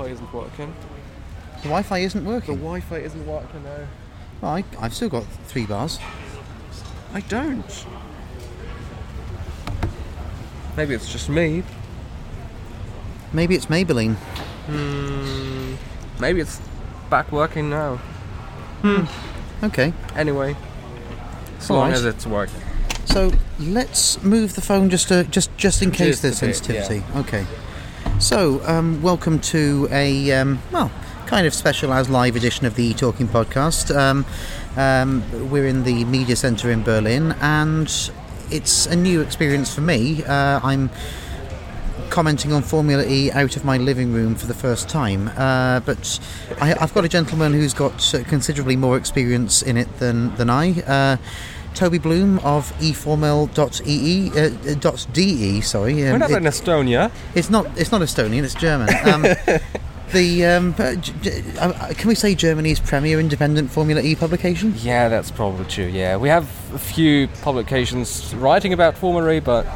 Wi-Fi isn't working. The Wi-Fi isn't working. The working. Wi-Fi isn't working now. Well, I, I've still got three bars. I don't. Maybe it's just me. Maybe it's Maybelline. Hmm. Maybe it's back working now. Okay. Anyway, as long as it's working. So let's move the phone just to, just just in case Just there's bit, sensitivity. Okay. So um, welcome to a um, well kind of special as live edition of the Talking podcast. Um, um, we're in the media centre in Berlin, and it's a new experience for me. Uh, I'm commenting on Formula E out of my living room for the first time. Uh, but I, I've got a gentleman who's got considerably more experience in it than, than I. Uh, Toby Bloom of eformel.ee, uh, dot .de, sorry. We're Um, not it- in Estonia. it's not. It's not Estonian. It's German. Um, the um, uh, uh, can we say Germany's premier independent Formula E publication? Yeah, that's probably true. Yeah, we have a few publications writing about Formula E, but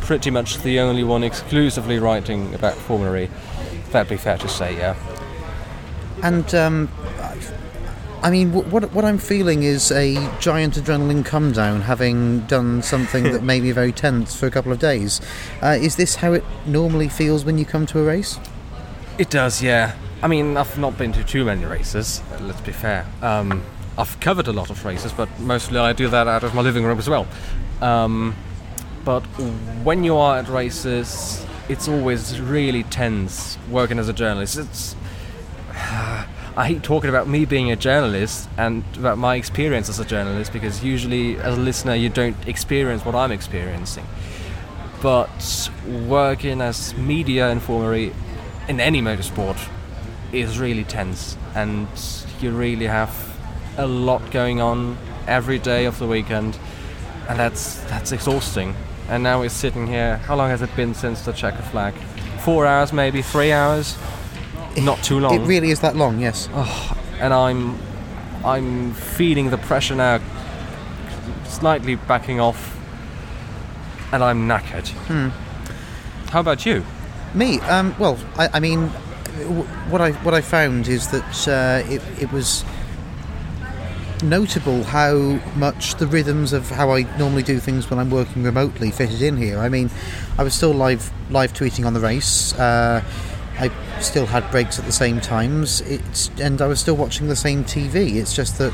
pretty much the only one exclusively writing about Formula E. That'd be fair to say. Yeah. And um, I mean, what what I'm feeling is a giant adrenaline come down, having done something that made me very tense for a couple of days. Uh, is this how it normally feels when you come to a race? It does, yeah. I mean, I've not been to too many races, uh, let's be fair. Um, I've covered a lot of races, but mostly I do that out of my living room as well. Um, but when you are at races, it's always really tense working as a journalist. It's. I hate talking about me being a journalist and about my experience as a journalist because usually, as a listener, you don't experience what I'm experiencing. But working as media informer in any motorsport is really tense and you really have a lot going on every day of the weekend and that's that's exhausting. And now we're sitting here. How long has it been since the checker flag? Four hours maybe three hours not too long It really is that long, yes. and I'm I'm feeling the pressure now, slightly backing off, and I'm knackered. How about you? Me, um, well, I, I mean, w- what I what I found is that uh, it, it was notable how much the rhythms of how I normally do things when I'm working remotely fitted in here. I mean, I was still live live tweeting on the race. Uh, I still had breaks at the same times. It's and I was still watching the same TV. It's just that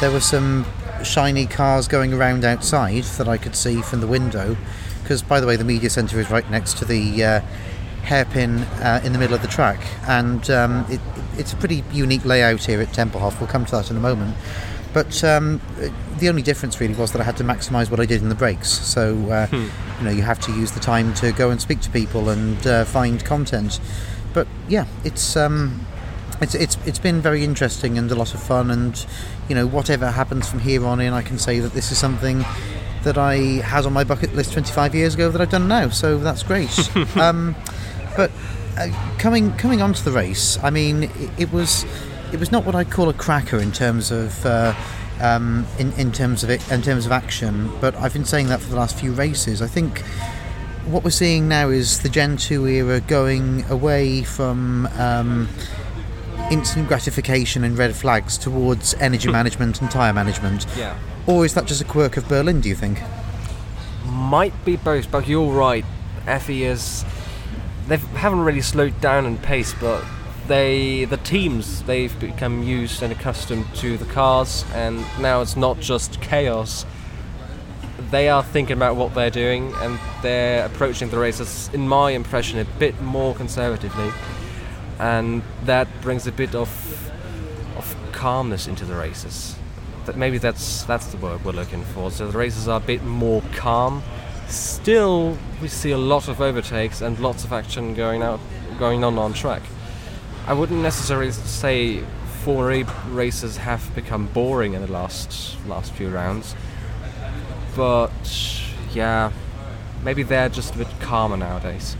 there were some shiny cars going around outside that I could see from the window. Because, by the way, the media centre is right next to the uh, hairpin uh, in the middle of the track, and um, it, it's a pretty unique layout here at Tempelhof. We'll come to that in a moment. But um, the only difference really was that I had to maximise what I did in the breaks. So uh, you know you have to use the time to go and speak to people and uh, find content. But yeah, it's um, it's it's it's been very interesting and a lot of fun. And you know whatever happens from here on in, I can say that this is something that I had on my bucket list 25 years ago that I've done now. So that's great. um, but uh, coming coming onto the race, I mean, it, it was it was not what I'd call a cracker in terms of uh, um, in in terms of it in terms of action. But I've been saying that for the last few races. I think what we're seeing now is the Gen 2 era going away from um, instant gratification and red flags towards energy management and tyre management. Yeah. Or is that just a quirk of Berlin, do you think? Might be both, but you're right. FE is they haven't really slowed down in pace, but they the teams they've become used and accustomed to the cars, and now it's not just chaos. They are thinking about what they're doing, and they're approaching the races, in my impression, a bit more conservatively, and that brings a bit of of calmness into the races. That maybe that's that's the word we're looking for. So the races are a bit more calm. Still, we see a lot of overtakes and lots of action going out, going on on track. I wouldn't necessarily say Formula races have become boring in the last last few rounds, but yeah, maybe they're just a bit calmer nowadays.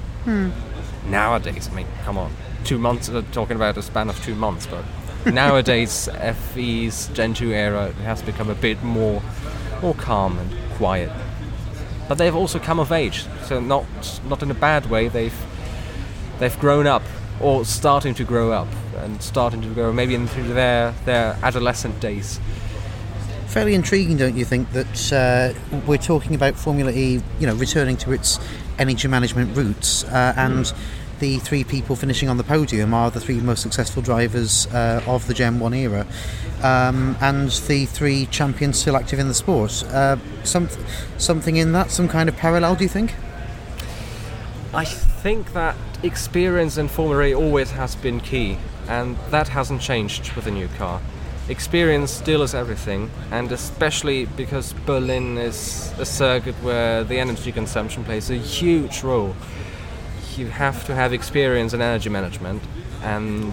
Nowadays, I mean, come on, two months. Uh, talking about a span of two months, but nowadays FE's Gen 2 era has become a bit more more calm and quiet. But they've also come of age, so not not in a bad way. They've they've grown up or starting to grow up and starting to grow maybe into their their adolescent days. Fairly intriguing, don't you think, that uh, we're talking about Formula E, you know, returning to its energy management roots, uh, and mm. the three people finishing on the podium are the three most successful drivers uh, of the Gen 1 era, um, and the three champions still active in the sport. Uh, some, something in that, some kind of parallel, do you think? I think that experience in Formula E always has been key, and that hasn't changed with the new car experience still is everything, and especially because Berlin is a circuit where the energy consumption plays a huge role. You have to have experience in energy management, and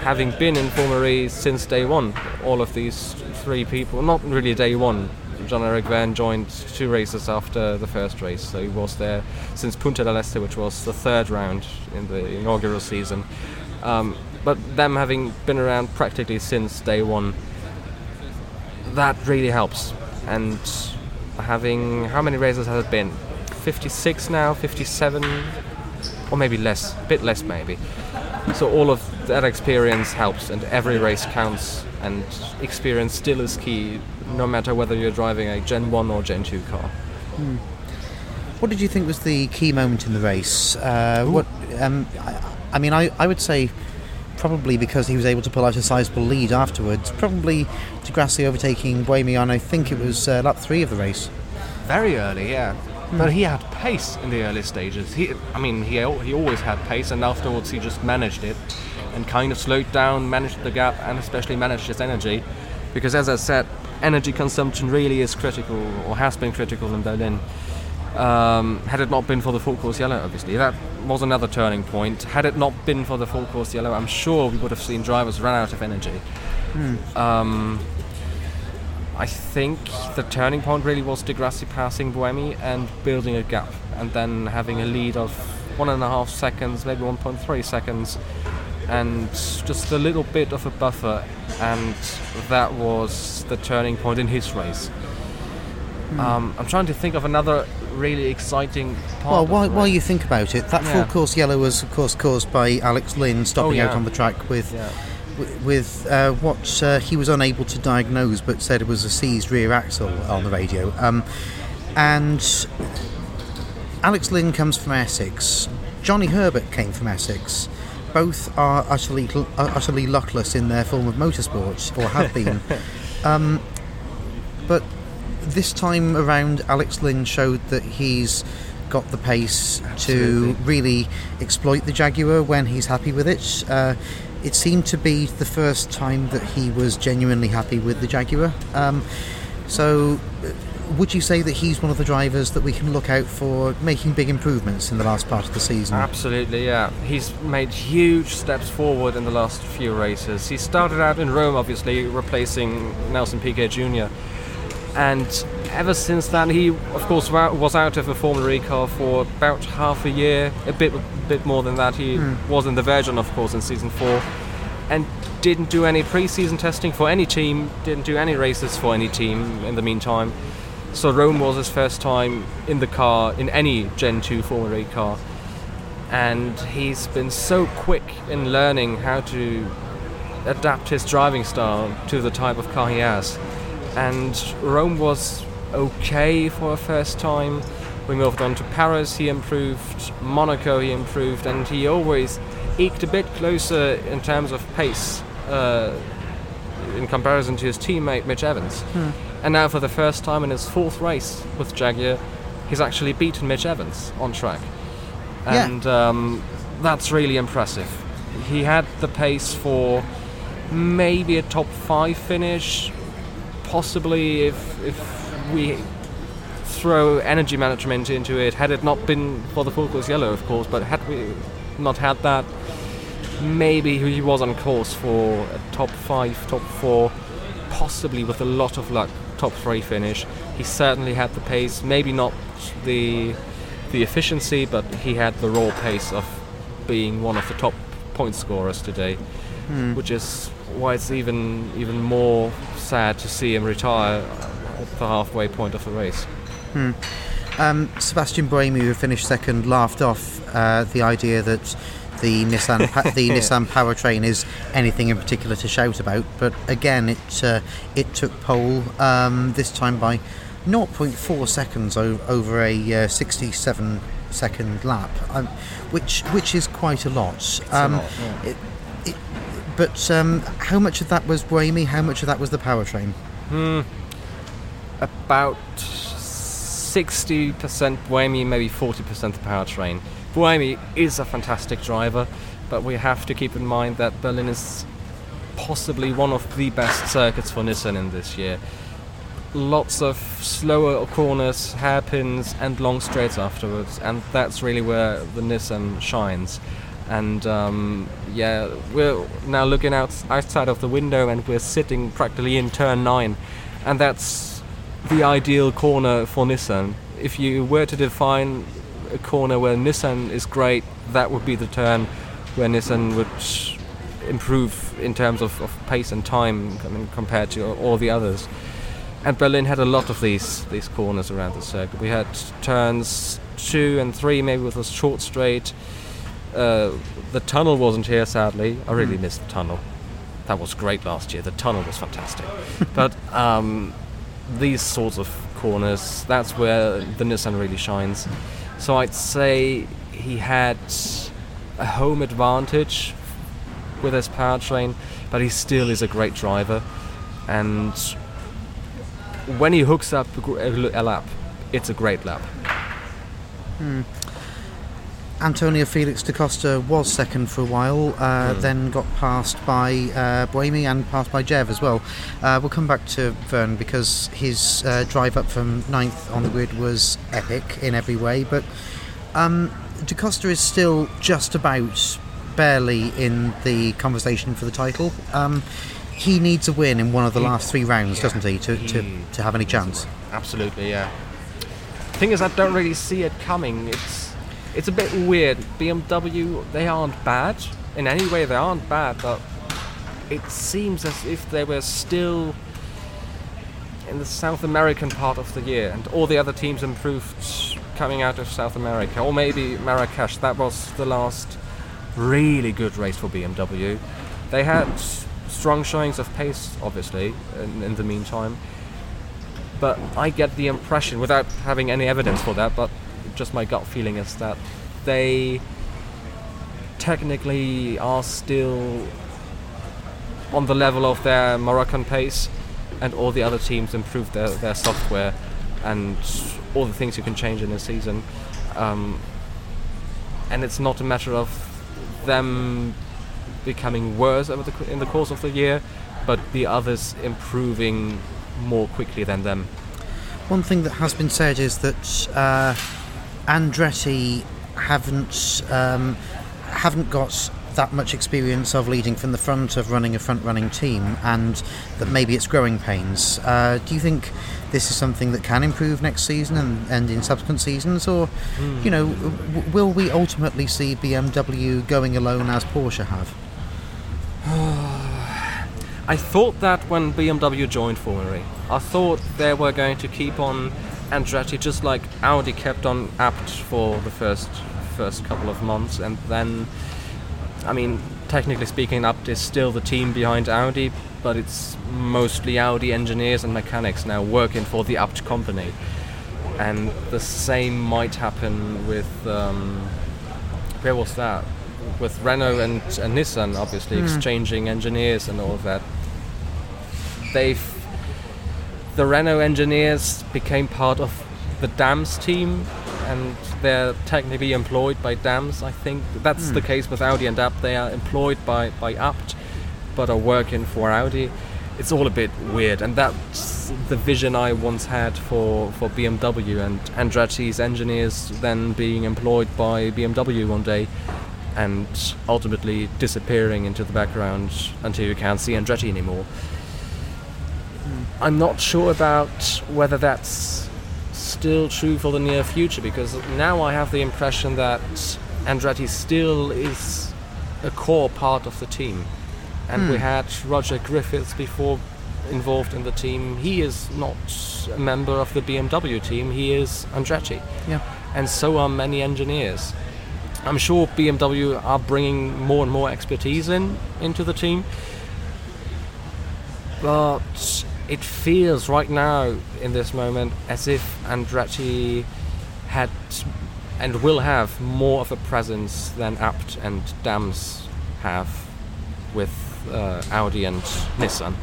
having been in Formula E since day one, all of these three people, not really day one, Jean-Eric Vergne joined two races after the first race, so he was there since Punta del Este, which was the third round in the inaugural season. Um, but them having been around practically since day one, that really helps. And having how many races has it been? 56 now, 57, or maybe less, a bit less maybe. So all of that experience helps, and every race counts. And experience still is key, no matter whether you're driving a Gen 1 or Gen 2 car. Hmm. What did you think was the key moment in the race? Uh, what um, I, I mean, I, I would say probably because he was able to pull out a sizable lead afterwards. Probably di Grassi overtaking Buemi on, I think it was uh, lap three of the race. Very early, yeah. Mm. But he had pace in the early stages. He, I mean, he, he always had pace, and afterwards he just managed it and kind of slowed down, managed the gap, and especially managed his energy. Because as I said, energy consumption really is critical, or has been critical in Berlin. Um, had it not been for the full course yellow, obviously, that was another turning point. Had it not been for the full course yellow, I'm sure we would have seen drivers run out of energy. Hmm. Um, I think the turning point really was di Grassi passing Buemi and building a gap, and then having a lead of one and a half seconds, maybe 1.3 seconds, and just a little bit of a buffer, and that was the turning point in his race. Hmm. Um, I'm trying to think of another really exciting part. Well, while, while you think about it, that yeah. full course yellow was, of course, caused by Alex Lynn stopping oh, yeah. out on the track with. Yeah. With uh, what uh, he was unable to diagnose, but said it was a seized rear axle on the radio, um, and Alex Lynn comes from Essex. Johnny Herbert came from Essex. Both are utterly utterly luckless in their form of motorsport, or have been. um, but this time around, Alex Lynn showed that he's got the pace Absolutely. to really exploit the Jaguar when he's happy with it. Uh, it seemed to be the first time that he was genuinely happy with the Jaguar. Um, so, would you say that he's one of the drivers that we can look out for making big improvements in the last part of the season? Absolutely, yeah. He's made huge steps forward in the last few races. He started out in Rome, obviously, replacing Nelson Piquet Jr and ever since then he of course was out of a Formula E car for about half a year a bit a bit more than that. He mm. was in the Virgin of course in season 4 and didn't do any pre-season testing for any team didn't do any races for any team in the meantime. So Rome was his first time in the car in any Gen 2 Formula E car. And he's been so quick in learning how to adapt his driving style to the type of car he has and Rome was okay for a first time. We moved on to Paris, he improved, Monaco, he improved, and he always eked a bit closer in terms of pace uh, in comparison to his teammate Mitch Evans. Hmm. And now, for the first time in his fourth race with Jaguar, he's actually beaten Mitch Evans on track. And yeah. um, that's really impressive. He had the pace for maybe a top five finish, possibly if if we throw energy management into it, had it not been for the full course yellow, of course, but had we not had that, maybe he was on course for a top five, top four, possibly with a lot of luck, top three finish. He certainly had the pace, maybe not the the efficiency, but he had the raw pace of being one of the top point scorers today, hmm. which is why it's even even more sad to see him retire at the halfway point of the race. Hmm. Um, Sebastian Buemi, who finished second, laughed off uh, the idea that the Nissan pa- the Nissan powertrain is anything in particular to shout about. But again, it uh, it took pole um, this time by 0.4 seconds o- over a uh, 67 second lap, um, which which is quite a lot. Um, lot, yeah. it, but um, how much of that was Buemi? How much of that was the powertrain? Hmm. About 60% Buemi, maybe 40% the powertrain. Buemi is a fantastic driver, but we have to keep in mind that Berlin is possibly one of the best circuits for Nissan in this year. Lots of slower corners, hairpins, and long straights afterwards, and that's really where the Nissan shines. And um, yeah, we're now looking out outside of the window, and we're sitting practically in turn nine, and that's the ideal corner for Nissan. If you were to define a corner where Nissan is great, that would be the turn where Nissan would improve in terms of, of pace and time I mean, compared to all the others. And Berlin had a lot of these these corners around the circuit. We had turns two and three, maybe with a short straight. Uh, the tunnel wasn't here, sadly. I really missed the tunnel. That was great last year. The tunnel was fantastic. but um, these sorts of corners, that's where the Nissan really shines. So I'd say he had a home advantage with his powertrain, but he still is a great driver. And when he hooks up a a lap, it's a great lap. Antonio Felix da Costa was second for a while, uh, then got passed by uh, Buemi and passed by Jev as well. Uh, we'll come back to Vergne because his uh, drive up from ninth on the grid was epic in every way, but um, da Costa is still just about barely in the conversation for the title. Um, he needs a win in one of the He- last three rounds, yeah, doesn't he, to, to, to have any chance? Absolutely, yeah. Thing is, I don't really see it coming. It's it's a bit weird. BMW, they aren't bad in any way. They aren't bad, but it seems as if they were still in the South American part of the year, and all the other teams improved coming out of South America, or maybe Marrakesh. That was the last really good race for BMW. They had strong showings of pace, obviously, in, in the meantime. But I get the impression, without having any evidence for that, but just my gut feeling is that they technically are still on the level of their Moroccan pace, and all the other teams improved their, their software and all the things you can change in a season. Um, and it's not a matter of them becoming worse the, in the course of the year, but the others improving more quickly than them. One thing that has been said is that uh, Andretti haven't um, haven't got that much experience of leading from the front of running a front running team, and that maybe it's growing pains. Uh, do you think this is something that can improve next season and, and in subsequent seasons, or you know, w- will we ultimately see BMW going alone as Porsche have? I thought that when BMW joined Formula E. I thought they were going to keep on Andretti just like Audi kept on Abt for the first first couple of months, and then, I mean, technically speaking, Abt is still the team behind Audi, but it's mostly Audi engineers and mechanics now working for the Abt company, and the same might happen with um, where was that? With Renault and, and Nissan, obviously exchanging engineers and all of that. They've the Renault engineers became part of the Dams team, and they're technically employed by Dams. I think that's the hmm. case with Audi and Abt. They are employed by by Abt, but are working for Audi. It's all a bit weird, and that's the vision I once had for, for BMW and Andretti's engineers then being employed by BMW one day and ultimately disappearing into the background until you can't see Andretti anymore. I'm not sure about whether that's still true for the near future because now I have the impression that Andretti still is a core part of the team. And we hmm. had Roger Griffiths before involved in the team. He is not a member of the BMW team, he is Andretti. Yeah. And so are many engineers. I'm sure BMW are bringing more and more expertise in into the team, but it feels right now in this moment as if Andretti had and will have more of a presence than Abt and Dams have with uh, Audi and Nissan.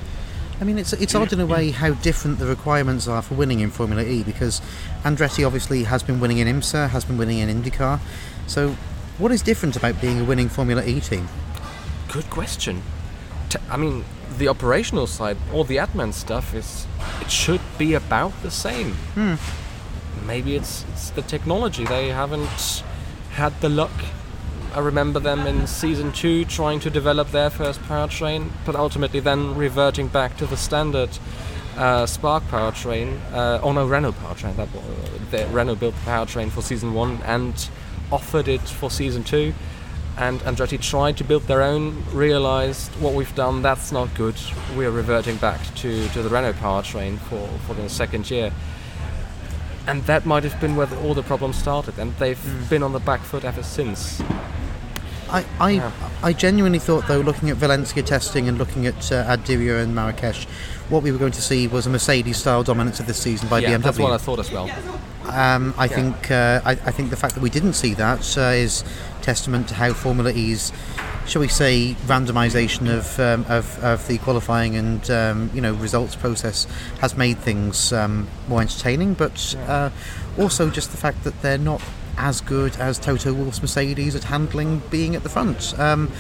I mean, it's it's odd in a way how different the requirements are for winning in Formula E because Andretti obviously has been winning in IMSA, has been winning in IndyCar. So, what is different about being a winning Formula E team? Good question. T- I mean, the operational side, all the admin stuff is it should be about the same. Hmm. Maybe it's it's the technology they haven't had the luck. I remember them in season two trying to develop their first powertrain, but ultimately then reverting back to the standard uh, Spark powertrain. Uh, oh no, Renault powertrain. That the Renault built the powertrain for season one and offered it for season two. And Andretti tried to build their own, realized what we've done, that's not good. We're reverting back to, to the Renault powertrain for, for the second year. And that might have been where the, all the problems started, and they've mm. been on the back foot ever since. I, I, Yeah. I genuinely thought, though, looking at Valencia testing and looking at uh, Ad Diriyah and Marrakesh, what we were going to see was a Mercedes-style dominance of this season by yeah, BMW. that's what I thought as well. Um, I Yeah. think uh, I, I think the fact that we didn't see that uh, is testament to how Formula E's, shall we say, randomisation of, um, of of the qualifying and um, you know results process has made things um, more entertaining, but uh, also just the fact that they're not as good as Toto Wolff's Mercedes at handling being at the front. Um,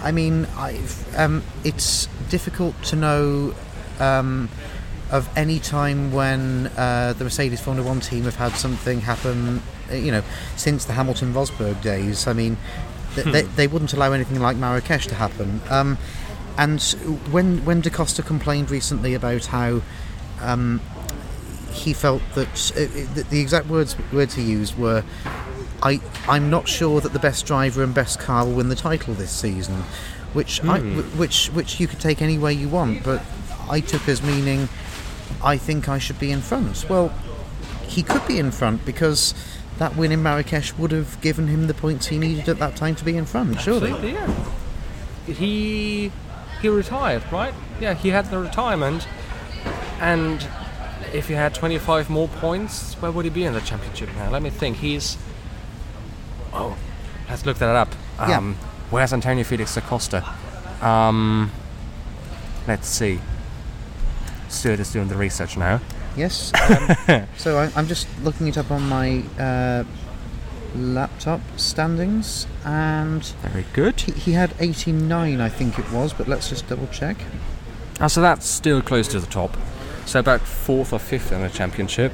I mean, I've, um, it's difficult to know. Um, of any time when uh, the Mercedes Formula One team have had something happen, uh, you know, since the Hamilton Rosberg days. I mean, th- they, they wouldn't allow anything like Marrakesh to happen. Um, and when when Da Costa complained recently about how um, he felt that uh, the, the exact words words he used were. I, I'm not sure that the best driver and best car will win the title this season, which I, hmm. which which you could take any way you want, but I took as meaning I think I should be in front. Well, he could be in front because that win in Marrakesh would have given him the points he needed at that time to be in front. Surely, Absolutely, yeah. He he retired, right? Yeah, he had the retirement, and if he had 25 more points, where would he be in the championship now? Let me think. He's oh, let's look that up. Yeah. Um, Where's Antonio Felix da Costa? Um, let's see. Stuart is doing the research now. yes. Um, so I, I'm just looking it up on my uh, laptop standings, and Very good. he, he had 89, I think it was. But let's just double check. Ah, so that's still close to the top. So about fourth or fifth in the championship.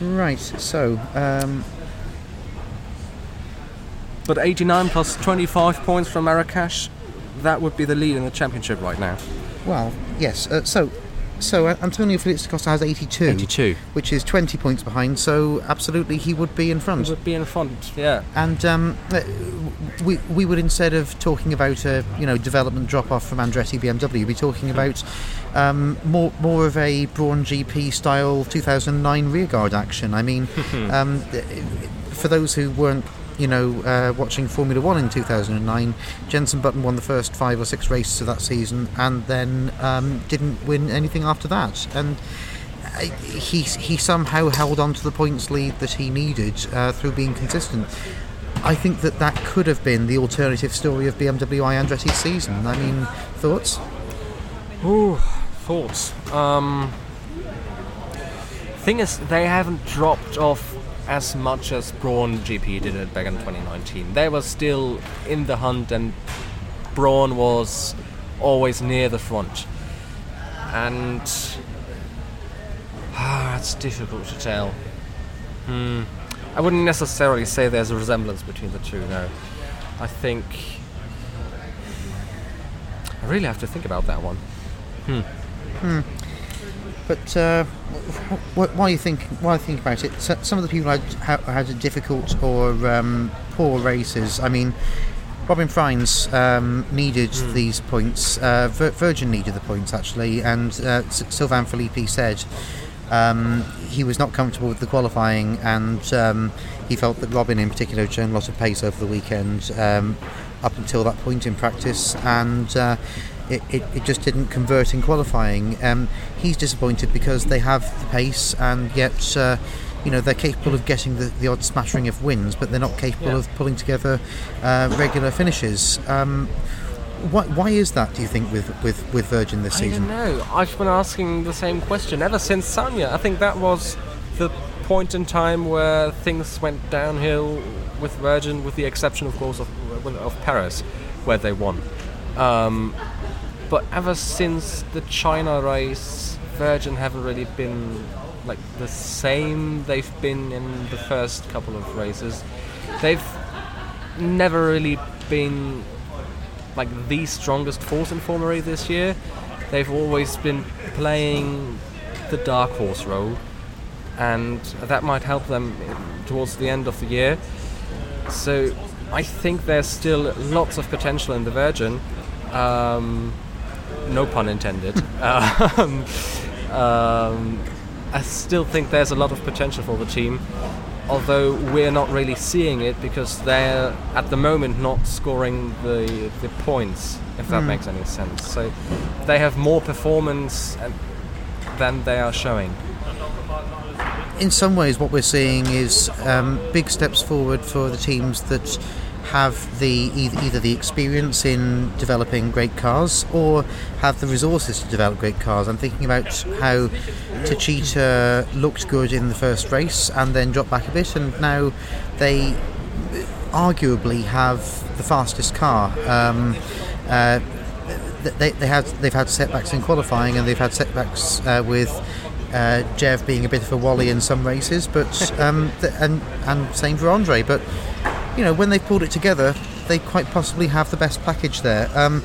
Right. So um, But 89 plus 25 points from Marrakesh, that would be the lead in the championship right now. well, yes. Uh, so so uh, Antonio Felix da Costa has 82. 82. which is 20 points behind, so absolutely he would be in He front. would be in front, yeah. And um, uh, we, we would instead of talking about a you know development drop off from Andretti BMW, be talking about um, more more of a Braun GP style 2009 rearguard action. I mean, um, for those who weren't you know uh, watching Formula One in 2009, Jenson Button won the first five or six races of that season, and then um, didn't win anything after that. And uh, he he somehow held on to the points lead that he needed uh, through being consistent. I think that that could have been the alternative story of BMW I Andretti's season. I mean, thoughts? Ooh, thoughts. Um, thing is, they haven't dropped off as much as Braun GP did it back in 2019. They were still in the hunt, and Braun was always near the front. And ah, it's difficult to tell. Hmm. I wouldn't necessarily say there's a resemblance between the two. No, I think I really have to think about that one. But uh, wh- wh- while you think, while I think about it, so- some of the people had had difficult or um, poor races. I mean, Robin Frijns um, needed these points. Uh, Virgin needed the points actually, and uh, Sylvain Filippi said Um, he was not comfortable with the qualifying, and um, he felt that Robin, in particular, had shown a lot of pace over the weekend um, up until that point in practice, and uh, it, it, it, just didn't convert in qualifying. Um, he's disappointed because they have the pace, and yet. Uh, you know they're capable of getting the, the odd smattering of wins, but they're not capable Yeah. of pulling together uh, regular finishes. Um, why, why is that? Do you think with with, with Virgin this I season? I don't know. I've been asking the same question ever since Sanya. I think that was the point in time where things went downhill with Virgin, with the exception, of course, of, of Paris, where they won. Um, but ever since the China race, Virgin haven't really been like the same they've been in the first couple of races. They've never really been like the strongest force in Formula E this year. They've always been playing the dark horse role, and that might help them towards the end of the year. So I think there's still lots of potential in the Virgin. Um, no pun intended. um, um, I still think there's a lot of potential for the team, although we're not really seeing it because they're at the moment not scoring the the points, if that makes any sense. So they have more performance than they are showing. in some ways, what we're seeing is um, big steps forward for the teams that have the either, the experience in developing great cars or have the resources to develop great cars. I'm thinking about how Techeetah looked good in the first race and then dropped back a bit, and now they arguably have the fastest car. Um, uh, they, they had they've had setbacks in qualifying and they've had setbacks uh, with uh, being a bit of a wally in some races, but um, th- and and same for Andre. But you know when they've pulled it together, they quite possibly have the best package there. Um,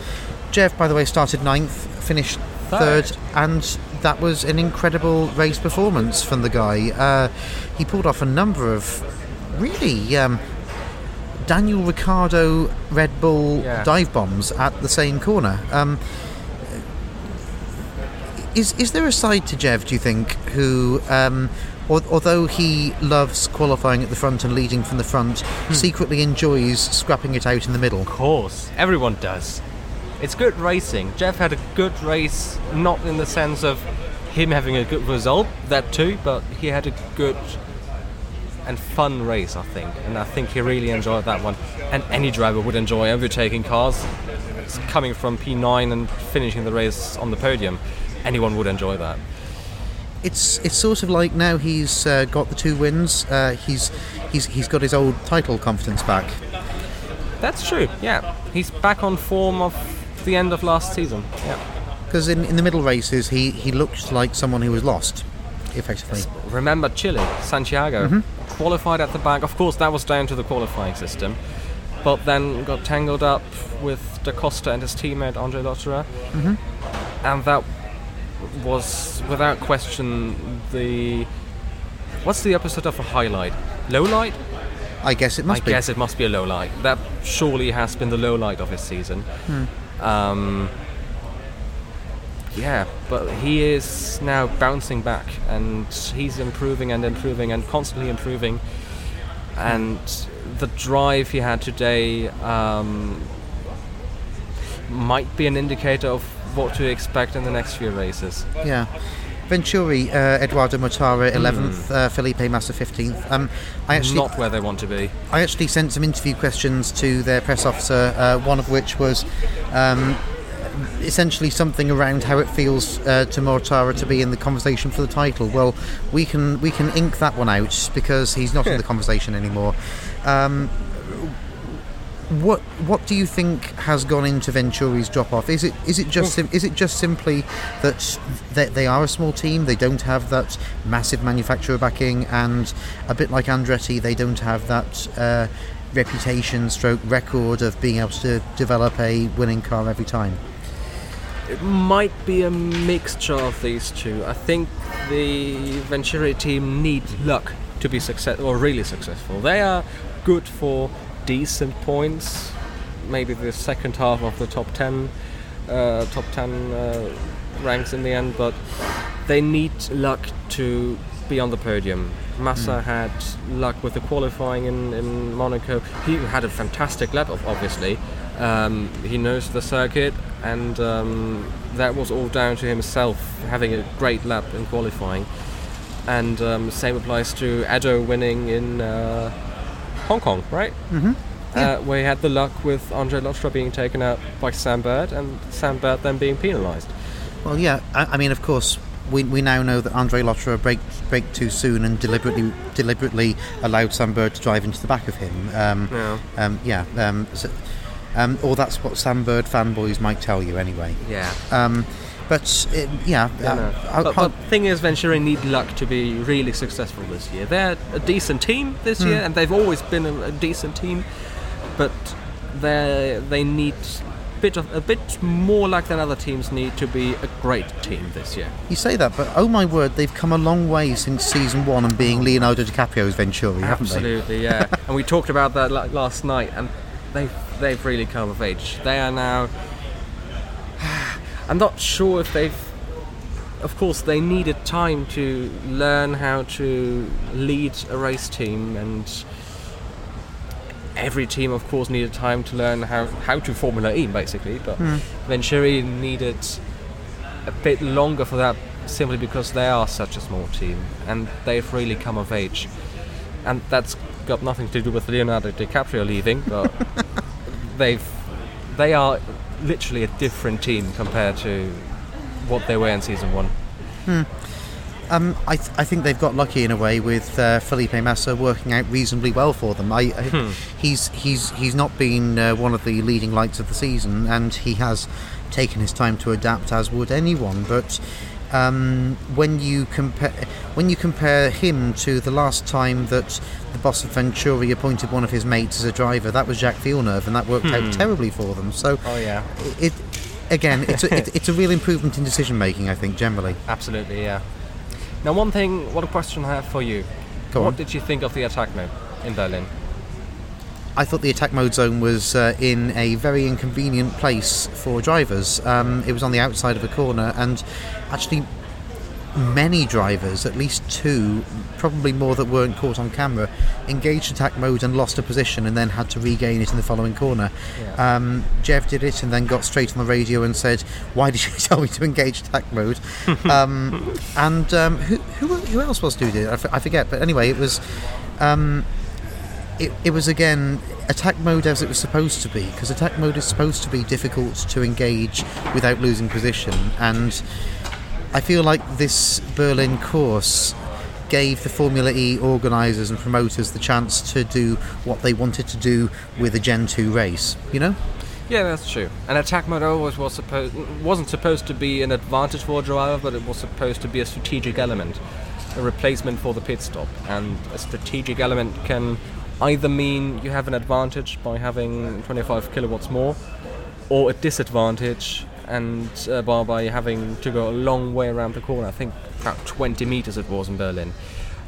Jev, by the way, started ninth, finished third, Third. and that was an incredible race performance from the guy. Uh, he pulled off a number of really. Um, Daniel Ricciardo Red Bull Yeah. dive bombs at the same corner. Um, is is there a side to Jev? Do you think who, um, although he loves qualifying at the front and leading from the front, hmm. secretly enjoys scrapping it out in the middle? Of course, everyone does. It's good racing. Jev had a good race, not in the sense of him having a good result, that too, but he had a good and fun race, I think. And I think he really enjoyed that one. And any driver would enjoy overtaking cars. It's coming from P9 and finishing the race on the podium. Anyone would enjoy that. It's it's sort of like now he's uh, got the two wins. Uh, he's he's he's got his old title confidence back. That's true, yeah. He's back on form of the end of last season. Yeah. Because in, in the middle races, he, he looked like someone who was lost, effectively. Remember Chile, Santiago, qualified at the back. Of course, that was down to the qualifying system, but then got tangled up with Da Costa and his teammate Andre Lotterer, and that was without question the what's the opposite of a highlight? Low light? I guess it must I be. guess it must be a low light. That surely has been the low light of his season. Um, yeah, but he is now bouncing back and he's improving and improving and constantly improving. And the drive he had today um, might be an indicator of what to expect in the next few races. Yeah. Venturi, uh, Edoardo Mortara, 11th, uh, Felipe Massa, 15th. Um, I actually, Not where they want to be. I actually sent some interview questions to their press officer, uh, one of which was um, essentially something around how it feels uh, to Mortara to be in the conversation for the title. Well, we can we can ink that one out because he's not in the conversation anymore. Um, what what do you think has gone into Venturi's drop off? Is it is it just sim- is it just simply that they, they are a small team? They don't have that massive manufacturer backing, and a bit like Andretti, they don't have that uh, reputation, stroke record of being able to develop a winning car every time. It might be a mixture of these two. I think the Venturi team need luck to be successful or really successful. They are good for decent points, maybe the second half of the top ten, uh, top ten uh, ranks in the end. But they need luck to be on the podium. Massa had luck with the qualifying in, in Monaco. He had a fantastic lap, obviously. Um, he knows the circuit, and um, that was all down to himself having a great lap in qualifying. And um, same applies to Edo winning in uh, Hong Kong, right? Mhm. Yeah. Uh, where he had the luck with Andre Lotterer being taken out by Sam Bird, and Sam Bird then being penalised. Well, yeah. I, I mean, of course, we, we now know that Andre Lotterer break break too soon and deliberately deliberately allowed Sam Bird to drive into the back of him. Um, Yeah. um, yeah. Um, so, um, or that's what Sam Bird fanboys might tell you anyway. Yeah. But it, yeah, Yeah, no. how- but, the thing is, Venturi need luck to be really successful this year. They're a decent team this hmm. year, and they've always been a, a decent team. But they they need bit of a bit more luck than other teams need to be a great team this year. you say that, but oh my word, they've come a long way since season one and being Leonardo DiCaprio's Venturi, haven't they? Absolutely, yeah. and we talked about that la- last night, and they've they've really come of age. They are now. I'm not sure if they've. Of course, they needed time to learn how to lead a race team, and every team, of course, needed time to learn how, how to Formula E, basically. But hmm. Venturi needed a bit longer for that, simply because they are such a small team, and they've really come of age and that's got nothing to do with Leonardo DiCaprio leaving, but they've they are literally a different team compared to what they were in season one. Um, I, th- I think they've got lucky in a way with uh, Felipe Massa working out reasonably well for them. I, I he's he's he's not been uh, one of the leading lights of the season, and he has taken his time to adapt, as would anyone. But um, when you compare when you compare him to the last time that the boss of Venturi appointed one of his mates as a driver, that was Jacques Villeneuve, and that worked out terribly for them. So Oh yeah, it again, it's a, it, it's a real improvement in decision making. I think generally. absolutely yeah. Now one thing, what a question I have for you. Go what on. did you think of the attack mode in Berlin? I thought the attack mode zone was uh, in a very inconvenient place for drivers. Um, it was on the outside of a corner, and actually, many drivers, at least two, probably more that weren't caught on camera, engaged attack mode and lost a position and then had to regain it in the following corner. Yeah. Um, Jev did it and then got straight on the radio and said, "Why did you tell me to engage attack mode?" um, and um, who, who who else was doing it? I, f- I forget. But anyway, it was. It, it was again attack mode as it was supposed to be because attack mode is supposed to be difficult to engage without losing position and I feel like this Berlin course gave the Formula E organisers and promoters the chance to do what they wanted to do with a Gen 2 race you know Yeah, that's true. And attack mode always was supposed wasn't supposed to be an advantage for a driver, but it was supposed to be a strategic element, a replacement for the pit stop. And a strategic element can either mean you have an advantage by having 25 kilowatts more, or a disadvantage and uh, by, by having to go a long way around the corner. I think about 20 meters it was in Berlin,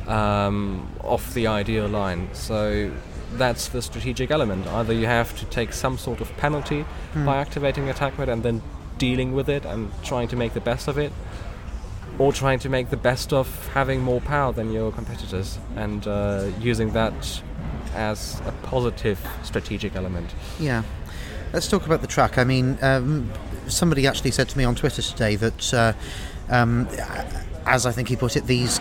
um, off the ideal line. So that's the strategic element. Either you have to take some sort of penalty by activating attack mode and then dealing with it and trying to make the best of it, or trying to make the best of having more power than your competitors and uh, using that as a positive strategic element. Yeah. Let's talk about the track. I mean, um, somebody actually said to me on Twitter today that, uh, um, as I think he put it, these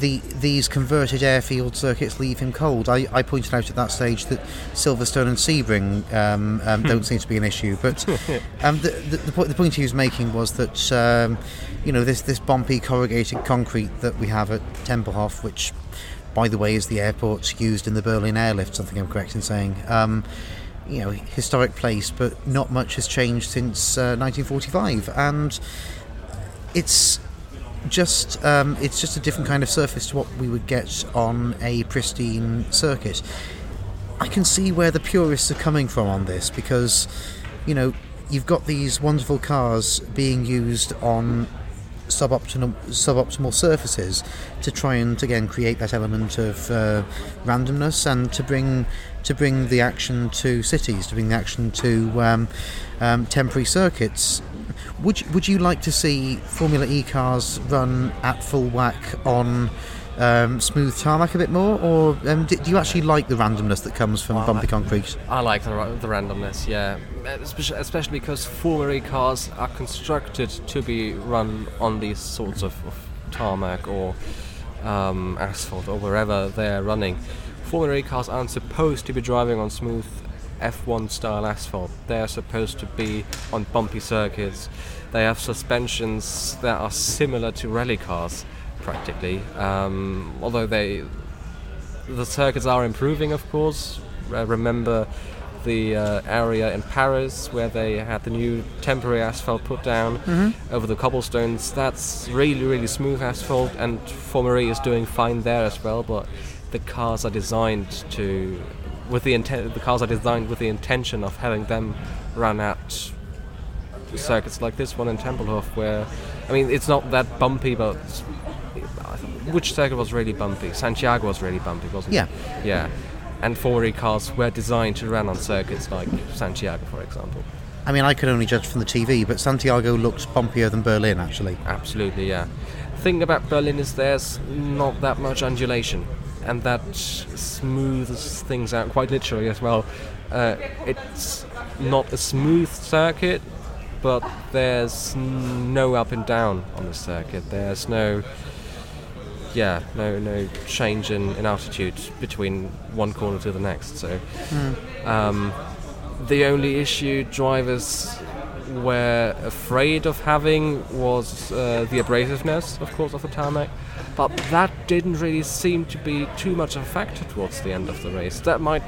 the these converted airfield circuits leave him cold. I, I pointed out at that stage that Silverstone and Sebring um, um, don't seem to be an issue, but um, the, the, the, point, the point he was making was that um, you know this this bumpy corrugated concrete that we have at Tempelhof, which by the way is the airport used in the Berlin airlift. I think I'm correct in saying. Um, you know, historic place, but not much has changed since uh, 1945, and it's just um, it's just a different kind of surface to what we would get on a pristine circuit. I can see where the purists are coming from on this because, you know, you've got these wonderful cars being used on suboptimal suboptimal surfaces to try and again create that element of uh, randomness and to bring to bring the action to cities, to bring the action to um, um, temporary circuits. would you, would you like to see Formula E cars run at full whack on um, smooth tarmac a bit more, or um, do, do you actually like the randomness that comes from Well, bumpy concrete? I like the, the randomness, yeah. Especially, especially because Formula E cars are constructed to be run on these sorts of, of tarmac or um, asphalt or wherever they're running. Formula E cars aren't supposed to be driving on smooth F1 style asphalt. They're supposed to be on bumpy circuits. They have suspensions that are similar to rally cars, practically. Um, although they the circuits are improving, of course. Uh, remember the uh, area in Paris where they had the new temporary asphalt put down over the cobblestones. That's really, really smooth asphalt, and Formula E is doing fine there as well. But the cars are designed to, with the intent, the cars are designed with the intention of having them run at circuits like this one in Tempelhof, where, I mean, it's not that bumpy, but which circuit was really bumpy? Santiago was really bumpy, wasn't Yeah. it? Yeah. Yeah. And Formula E cars were designed to run on circuits like Santiago, for example. I mean, I could only judge from the TV, but Santiago looks bumpier than Berlin, actually. Absolutely, yeah. The thing about Berlin is there's not that much undulation, and that smooths things out quite literally as well. Uh, it's not a smooth circuit, but there's no up and down on the circuit. There's no, yeah, no no change in, in altitude between one corner to the next. So, um, the only issue drivers were afraid of having was uh, the abrasiveness, of course, of the tarmac. But that didn't really seem to be too much of a factor towards the end of the race. That might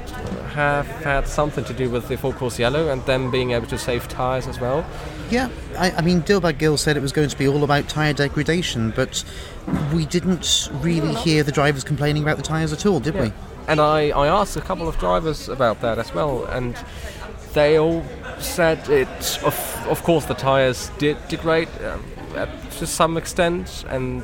have had something to do with the full course yellow and them being able to save tyres as well. Yeah, I, I mean, Dilbagh Gill said it was going to be all about tyre degradation, but we didn't really hear the drivers complaining about the tyres at all, did we? And I, I asked a couple of drivers about that as well, and they all said it. Of, of course, the tires did degrade um, to some extent, and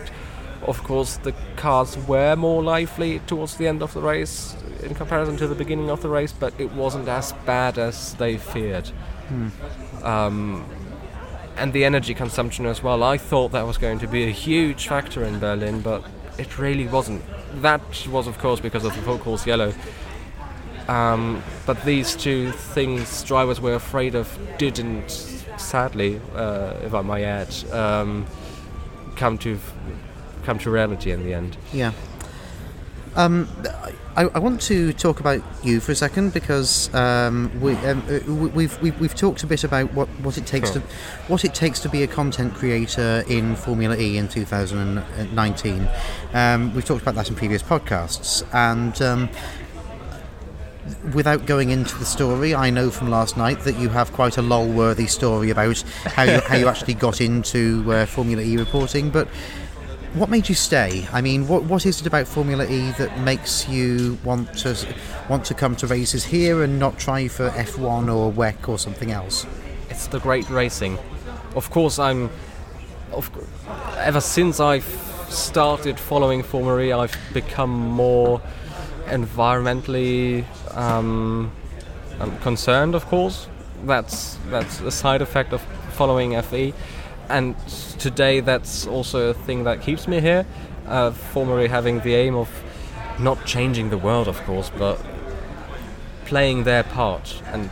of course, the cars were more lively towards the end of the race in comparison to the beginning of the race, but it wasn't as bad as they feared. Um, and the energy consumption as well. I thought that was going to be a huge factor in Berlin, but it really wasn't. That was, of course, because of the full course yellow. Um, but these two things drivers were afraid of didn't, sadly, uh, if I may add, um, come to come to reality in the end. Yeah. Um, I, I want to talk about you for a second because um, we, um, uh, we- we've, we've we've talked a bit about what, what it takes Sure. to what it takes to be a content creator in Formula E in 2019. Um, we've talked about that in previous podcasts, and um, without going into the story, I know from last night that you have quite a lol-worthy story about how you, how you actually got into uh, Formula E reporting, but. What made you stay? I mean, what what is it about Formula E that makes you want to want to come to races here and not try for F1 or WEC or something else? It's the great racing. Of course, I'm. Of, ever since I've started following Formula E, I've become more environmentally um, um, concerned. Of course, that's that's a side effect of following FE, and today that's also a thing that keeps me here. Uh, Formula E having the aim of not changing the world, of course, but playing their part and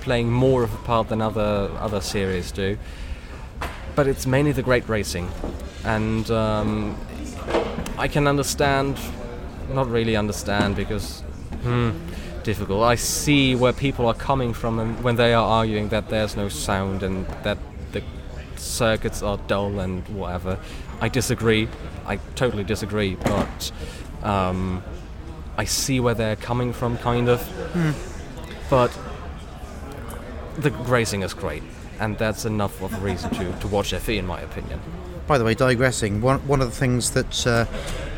playing more of a part than other other series do. But it's mainly the great racing, and um, I can understand, not really understand because hmm, difficult. I see where people are coming from and when they are arguing that there's no sound and that circuits are dull and whatever. I disagree. I totally disagree, but um, I see where they're coming from, kind of. But the racing is great, and that's enough of a reason to, to watch FE, in my opinion. By the way, digressing, one, one of the things that uh,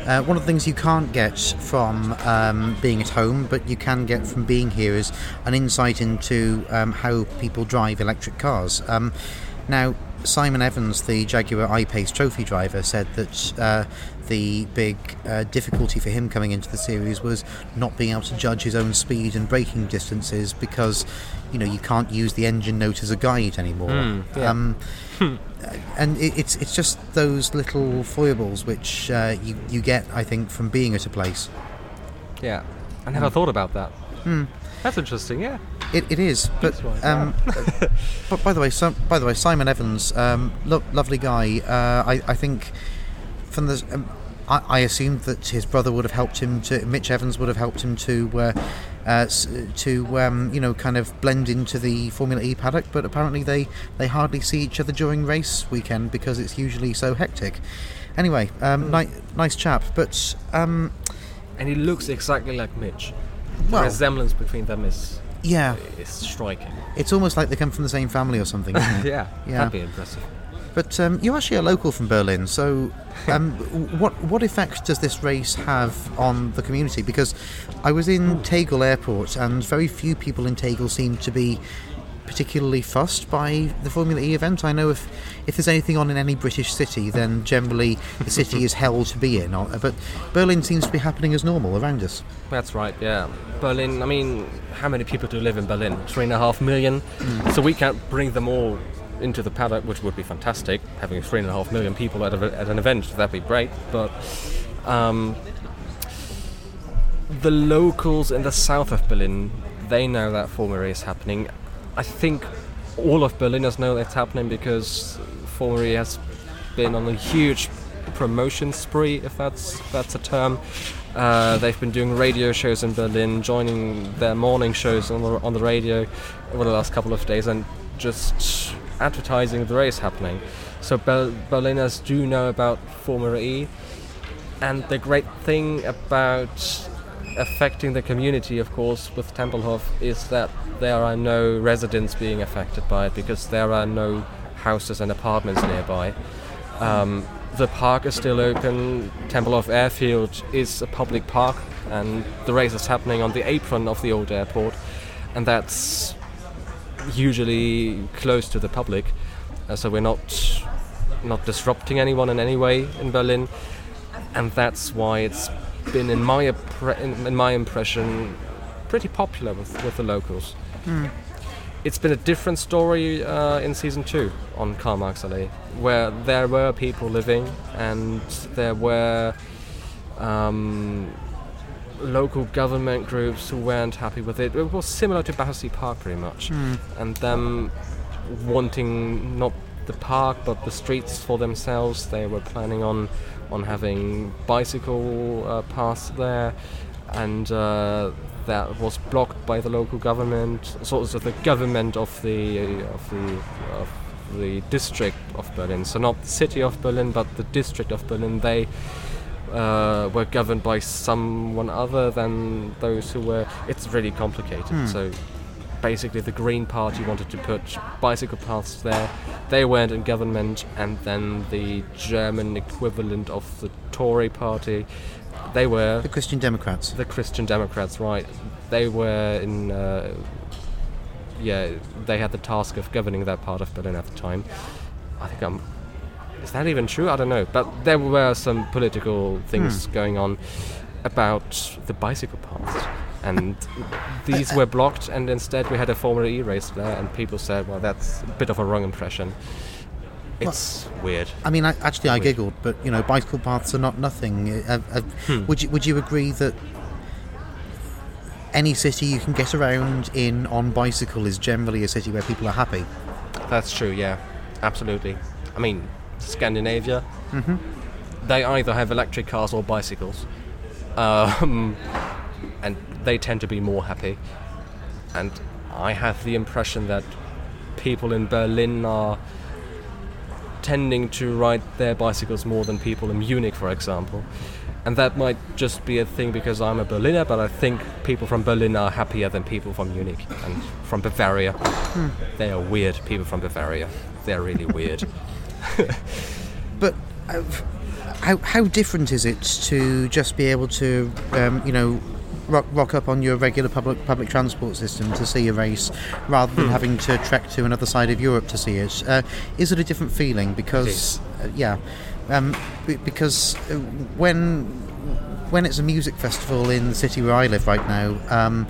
uh, one of the things you can't get from um, being at home, but you can get from being here, is an insight into um, how people drive electric cars. Um, now, Simon Evans, the Jaguar I-Pace Trophy driver, said that uh, the big uh, difficulty for him coming into the series was not being able to judge his own speed and braking distances because, you know, you can't use the engine note as a guide anymore. Mm, yeah. um, and it, it's it's just those little foibles which uh, you you get, I think, from being at a place. Yeah, I never thought about that. Hmm. That's interesting. Yeah. It, it is, but um, but by the way, so, by the way, Simon Evans, um, lo- lovely guy. Uh, I, I think from the, um, I, I assumed that his brother would have helped him to. Mitch Evans would have helped him to, uh, uh, to um, you know, kind of blend into the Formula E paddock. But apparently, they they hardly see each other during race weekend because it's usually so hectic. Anyway, um, ni- nice chap, but um, And he looks exactly like Mitch. The well, resemblance between them is yeah, It's striking. it's almost like they come from the same family or something. Isn't it? yeah, Yeah. that'd be impressive. But um, you're actually a local from Berlin, so um, what what effect does this race have on the community? Because I was in Tegel Airport, and very few people in Tegel seem to be particularly fussed by the Formula E event. I know if if there's anything on in any British city, then generally the city is hell to be in. uh, But Berlin seems to be happening as normal around us. That's right, yeah. Berlin, I mean, how many people do live in Berlin? Three and a half million. So we can't bring them all into the paddock, which would be fantastic. Having three and a half million people at, a, at an event, that'd be great. But um, the locals in the south of Berlin, they know that Formula E is happening. I think all of Berliners know it's happening because E has been on a huge promotion spree, if that's that's a term. Uh, they've been doing radio shows in Berlin, joining their morning shows on the on the radio over the last couple of days, and just advertising the race happening. So Ber- Berliners do know about Formula E, and the great thing about affecting the community, of course, with Tempelhof is that there are no residents being affected by it because there are no houses and apartments nearby. Um, the park is still open. Tempelhof Airfield is a public park, and the race is happening on the apron of the old airport, and that's usually close to the public. Uh, so we're not not disrupting anyone in any way in Berlin, and that's why it's been, in my in, in my impression, pretty popular with, with the locals. It's been a different story uh, in season two on Karl Marx Allee, where there were people living and there were um, local government groups who weren't happy with it. It was similar to Battersea Park, pretty much, and them wanting not the park but the streets for themselves. They were planning on on having bicycle uh, paths there, and uh, that was blocked by the local government. Sort of the government of the of the of the district of Berlin. So not the city of Berlin, but the district of Berlin. They uh, were governed by someone other than those who were. It's really complicated. So basically, the Green Party wanted to put bicycle paths there. They weren't in government, and then the German equivalent of the Tory Party, they were The Christian Democrats. the Christian Democrats, right? They were in. Uh, yeah, they had the task of governing that part of Berlin at the time. I think I'm. Is that even true? I don't know. But there were some political things going on about the bicycle paths. And these were blocked, and instead we had a Formula E race there, and people said, well, that's a bit of a wrong impression. It's weird. I mean, I, actually, I Weird. giggled, but you know, bicycle paths are not nothing. Uh, uh, Hmm. Would you Would you agree that any city you can get around in on bicycle is generally a city where people are happy? That's true, yeah, absolutely. I mean, Scandinavia, they either have electric cars or bicycles, um, and they tend to be more happy. And I have the impression that people in Berlin are tending to ride their bicycles more than people in Munich, for example. And that might just be a thing because I'm a Berliner, but I think people from Berlin are happier than people from Munich and from Bavaria. They are weird, people from Bavaria. They're really weird. But uh, how how different is it to just be able to, um, you know, rock, rock up on your regular public public transport system to see a race, rather than having to trek to another side of Europe to see it. Uh, is it a different feeling? Because uh, yeah, um, b- because uh, when when it's a music festival in the city where I live right now. Um,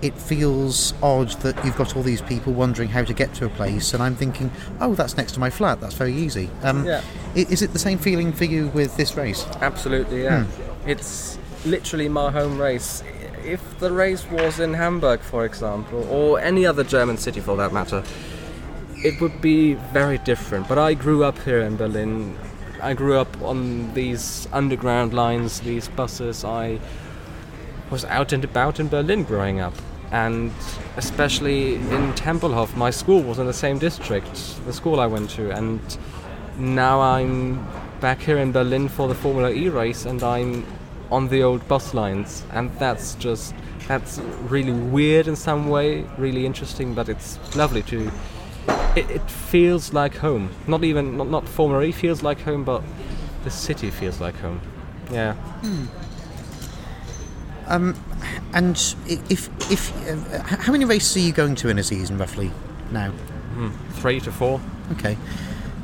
it feels odd that you've got all these people wondering how to get to a place, and I'm thinking, oh, that's next to my flat. That's very easy. Um, Yeah. Is it the same feeling for you with this race? Absolutely, yeah. It's literally my home race. If the race was in Hamburg, for example, or any other German city for that matter, it would be very different. But I grew up here in Berlin. I grew up on these underground lines, these buses. I was out and about in Berlin growing up. And especially in Tempelhof, my school was in the same district, the school I went to. And now I'm back here in Berlin for the Formula E race, and I'm on the old bus lines, and that's just that's really weird in some way, really interesting, but it's lovely to. It, it feels like home. Not even not, not Formula E feels like home, but the city feels like home. Yeah. Um, and if if uh, how many races are you going to in a season roughly now? Three to four. Okay,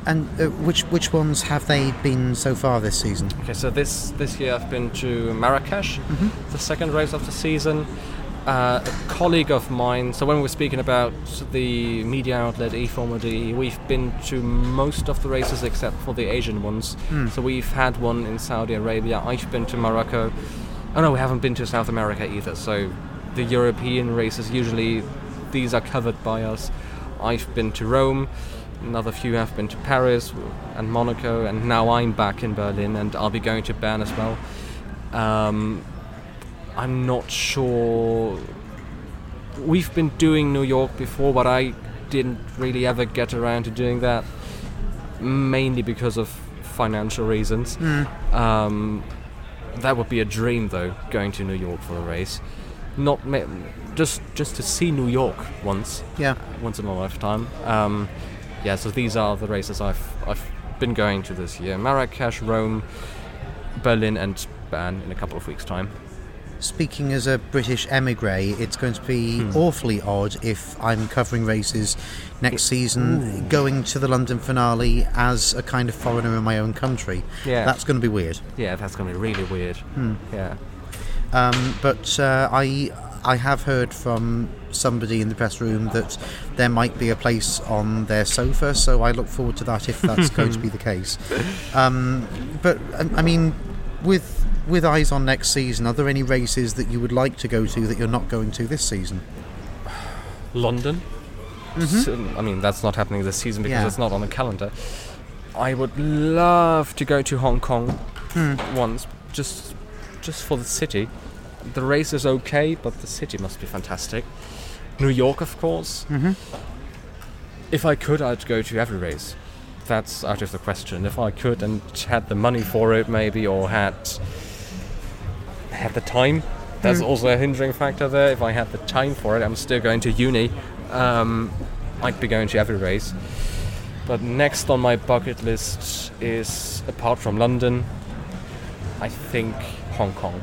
and uh, which which ones have they been so far this season? Okay, so this this year I've been to Marrakesh, the second race of the season. Uh, a colleague of mine. So when we were speaking about the media outlet eFormel we've been to most of the races except for the Asian ones. So we've had one in Saudi Arabia. I've been to Morocco. Oh no, we haven't been to South America either. So the European races usually these are covered by us. I've been to Rome. Another few have been to Paris and Monaco, and now I'm back in Berlin, and I'll be going to Bern as well. Um, I'm not sure. We've been doing New York before, but I didn't really ever get around to doing that, mainly because of financial reasons. Um, that would be a dream, though, going to New York for a race. Not ma- just just to see New York once Yeah, once in a lifetime. Um, yeah, so these are the races I've I've been going to this year: Marrakesh, Rome, Berlin, and Bern in a couple of weeks' time. Speaking as a British emigre, it's going to be awfully odd if I'm covering races next season, going to the London finale as a kind of foreigner in my own country. Yeah. That's going to be weird. Yeah, that's gonna be really weird. Yeah. Um, but uh, I I have heard from somebody in the press room that there might be a place on their sofa, so I look forward to that if that's going to be the case. Um, but um, I mean, with with eyes on next season, are there any races that you would like to go to that you're not going to this season? London. So, I mean, that's not happening this season because Yeah. it's not on the calendar. I would love to go to Hong Kong once, just just for the city. The race is okay, but the city must be fantastic. New York, of course. Mm-hmm. If I could, I'd go to every race. That's out of the question. If I could and had the money for it, maybe, or had had the time. That's also a hindering factor there. If I had the time for it, I'm still going to uni. Um, I'd be going to every race. But next on my bucket list is, apart from London, I think Hong Kong.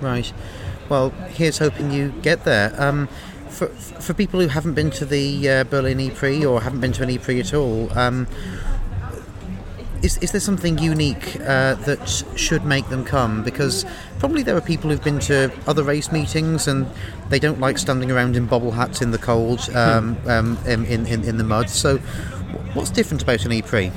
Right. Well, here's hoping you get there. Um, for, for people who haven't been to the uh, Berlin E-Prix or haven't been to an E-Prix at all, um, is, is there something unique uh, that should make them come? Because probably there are people who've been to other race meetings and they don't like standing around in bobble hats in the cold, um, um, in, in, in the mud. So, what's different about an E-Prix?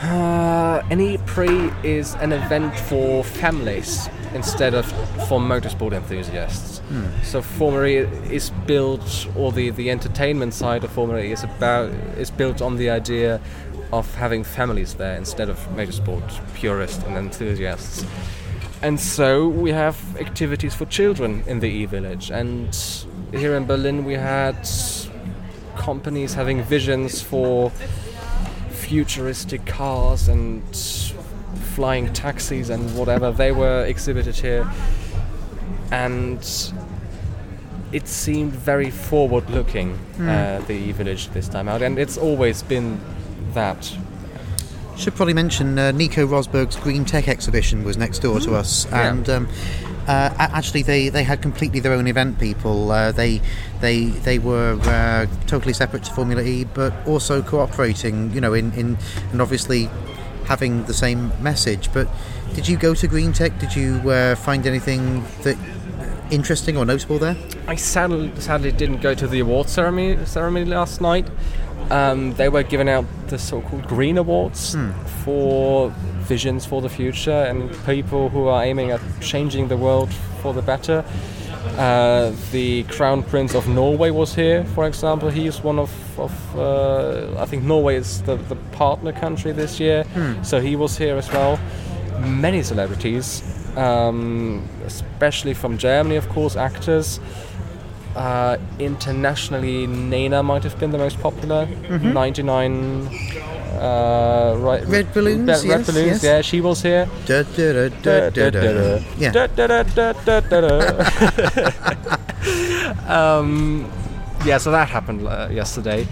Uh, an E-Prix is an event for families instead of for motorsport enthusiasts. So Formula E is built, or the, the entertainment side of Formula E is about is built on the idea of having families there instead of motorsport purists and enthusiasts. And so we have activities for children in the E-Village. And here in Berlin we had companies having visions for futuristic cars and flying taxis and whatever they were exhibited here and it seemed very forward looking uh, the village this time out and it's always been that Should probably mention uh, Nico Rosberg's Green Tech exhibition was next door to us, Yeah. and um, Uh, actually, they, they had completely their own event. People, uh, they they they were uh, totally separate to Formula E, but also cooperating. You know, in, in and obviously having the same message. But did you go to Green Tech? Did you uh, find anything that interesting or notable there? I sadly, sadly didn't go to the award ceremony, ceremony last night. Um, they were giving out the so-called Green Awards for visions for the future and people who are aiming at changing the world for the better. Uh, the Crown Prince of Norway was here, for example. He is one of, of uh, I think Norway is the, the partner country this year, so he was here as well. Many celebrities, um, especially from Germany, of course, actors. Uh, internationally, Nena might have been the most popular. 99 uh, right, Red balloons, Red, yes, balloons, yes. yeah, she was here. Da, da, da, da, da, da. Yeah. Da, da, da, da, da, da, da. um, yeah, so that happened uh, yesterday.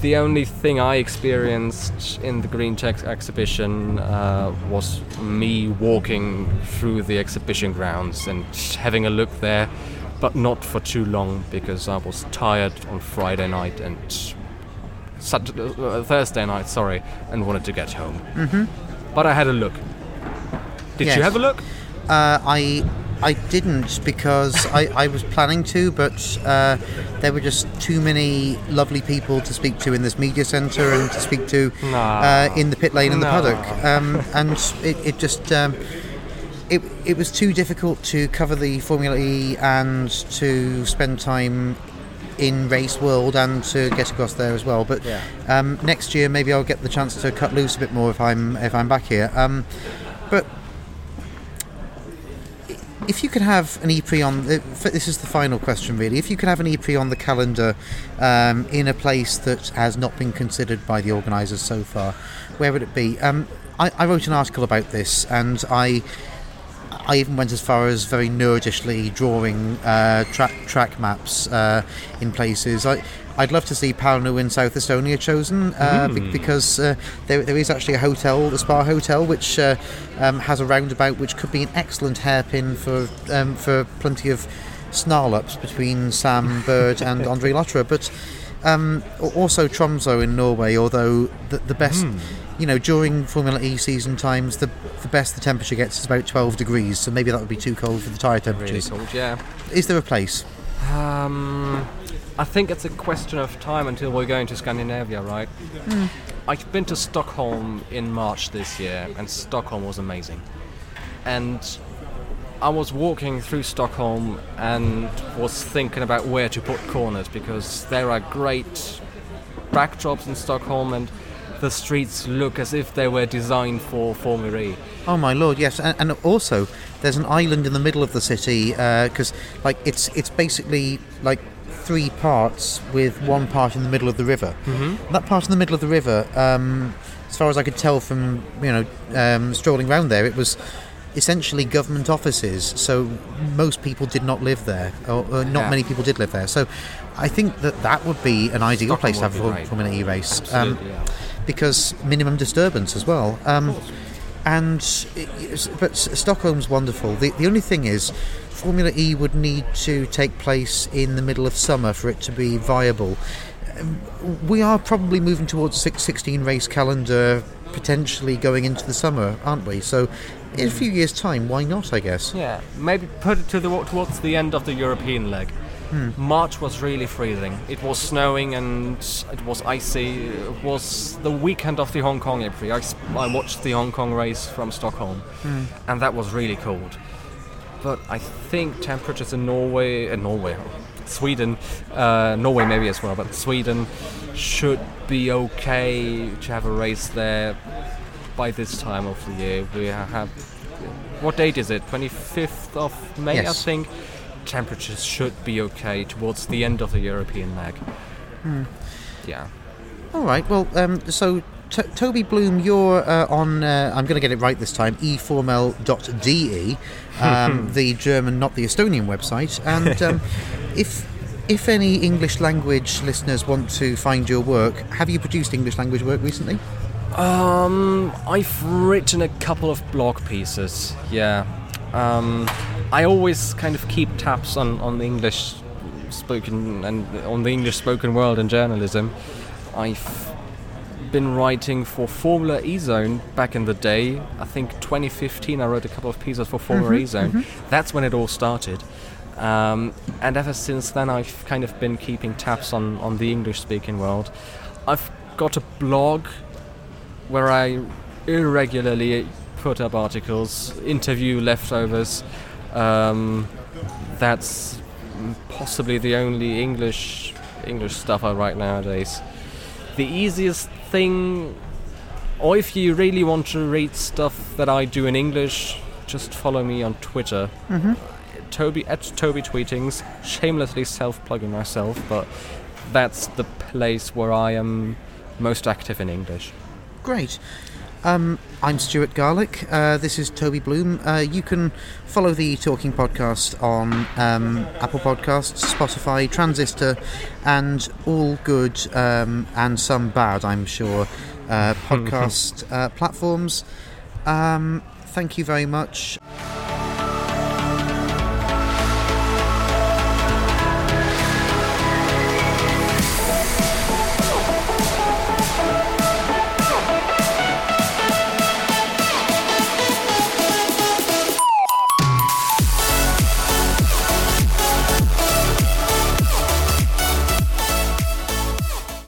The only thing I experienced in the Green Tech exhibition uh, was me walking through the exhibition grounds and having a look there, but not for too long because I was tired on Friday night and Sat- uh, Thursday night, sorry, and wanted to get home. Mm-hmm. But I had a look. Did Yes. you have a look? Uh, I I didn't because I, I was planning to, but uh, there were just too many lovely people to speak to in this media centre and to speak to uh, in the pit lane and the paddock, um, and it, it just. Um, it, it was too difficult to cover the Formula E and to spend time in race world and to get across there as well. But Yeah. um, next year maybe I'll get the chance to cut loose a bit more if I'm if I'm back here. Um, but if you could have an E-Prix on, the- this is the final question really. If you could have an E-Prix on the calendar um, in a place that has not been considered by the organisers so far, where would it be? Um, I, I wrote an article about this, and I. I even went as far as very nerdishly drawing uh, track track maps uh, in places. I, I'd love to see Pärnu in South Estonia chosen uh, be- because uh, there, there is actually a hotel, the Spa Hotel, which uh, um, has a roundabout which could be an excellent hairpin for um, for plenty of snarl ups between Sam Bird and Andre Lotterer. But um, also Tromso in Norway, although the, the best, you know, during Formula E season times, the the best the temperature gets is about 12 degrees, so maybe that would be too cold for the tyre Really cold, yeah. Is there a place? Um, I think it's a question of time until we're going to Scandinavia, right? I've been to Stockholm in March this year, and Stockholm was amazing. And I was walking through Stockholm and was thinking about where to put corners because there are great backdrops in Stockholm, and the streets look as if they were designed for Formula E. Oh my lord, yes, and, and also there's an island in the middle of the city because, like, it's it's basically like three parts with one part in the middle of the river. Mm-hmm. That part in the middle of the river, um, as far as I could tell from you know um, strolling around there, it was essentially government offices. So most people did not live there, or, or not Yeah. many people did live there. So I think that that would be an ideal Stockholm place to have a. Formula E race. Absolutely, yeah. Because minimum disturbance as well. Um, and it- but Stockholm's wonderful. The the only thing is, Formula E would need to take place in the middle of summer for it to be viable. Um, we are probably moving towards a six- 16 race calendar, potentially going into the summer, aren't we? So, in a few years' time, why not? I guess. Yeah, maybe put it to the towards the end of the European leg. March was really freezing. It was snowing and it was icy. It was the weekend of the Hong Kong Grand I, I, watched the Hong Kong race from Stockholm, and that was really cold. But I think temperatures in Norway, in Norway, Sweden, uh, Norway maybe as well, but Sweden should be okay to have a race there by this time of the year. We have what date is it? 25th of May, Yes. I think. Temperatures should be okay towards the end of the European leg. Yeah. All right. Well, um, so T- Toby Bloom, you're uh, on. Uh, I'm going to get it right this time. eformel.de, um, the German, not the Estonian website. And um, if if any English language listeners want to find your work, have you produced English language work recently? Um, I've written a couple of blog pieces. Yeah. Um, I always kind of keep tabs on, on the English spoken and on the English spoken world in journalism. I've been writing for Formula E Zone back in the day. I think 2015 I wrote a couple of pieces for Formula Mhm, E Zone. That's when it all started. Um, and ever since then, I've kind of been keeping tabs on, on the English speaking world. I've got a blog where I irregularly put up articles, interview leftovers. Um, that's possibly the only English English stuff I write nowadays. The easiest thing, or if you really want to read stuff that I do in English, just follow me on Twitter. hmm Toby at Toby Tweetings, shamelessly self-plugging myself, but that's the place where I am most active in English. Great. Um, I'm Stuart Garlick. Uh, this is Toby Bloom. Uh, you can follow the Talking Podcast on um, Apple Podcasts, Spotify, Transistor, and all good um, and some bad, I'm sure, uh, podcast uh, platforms. Um, thank you very much.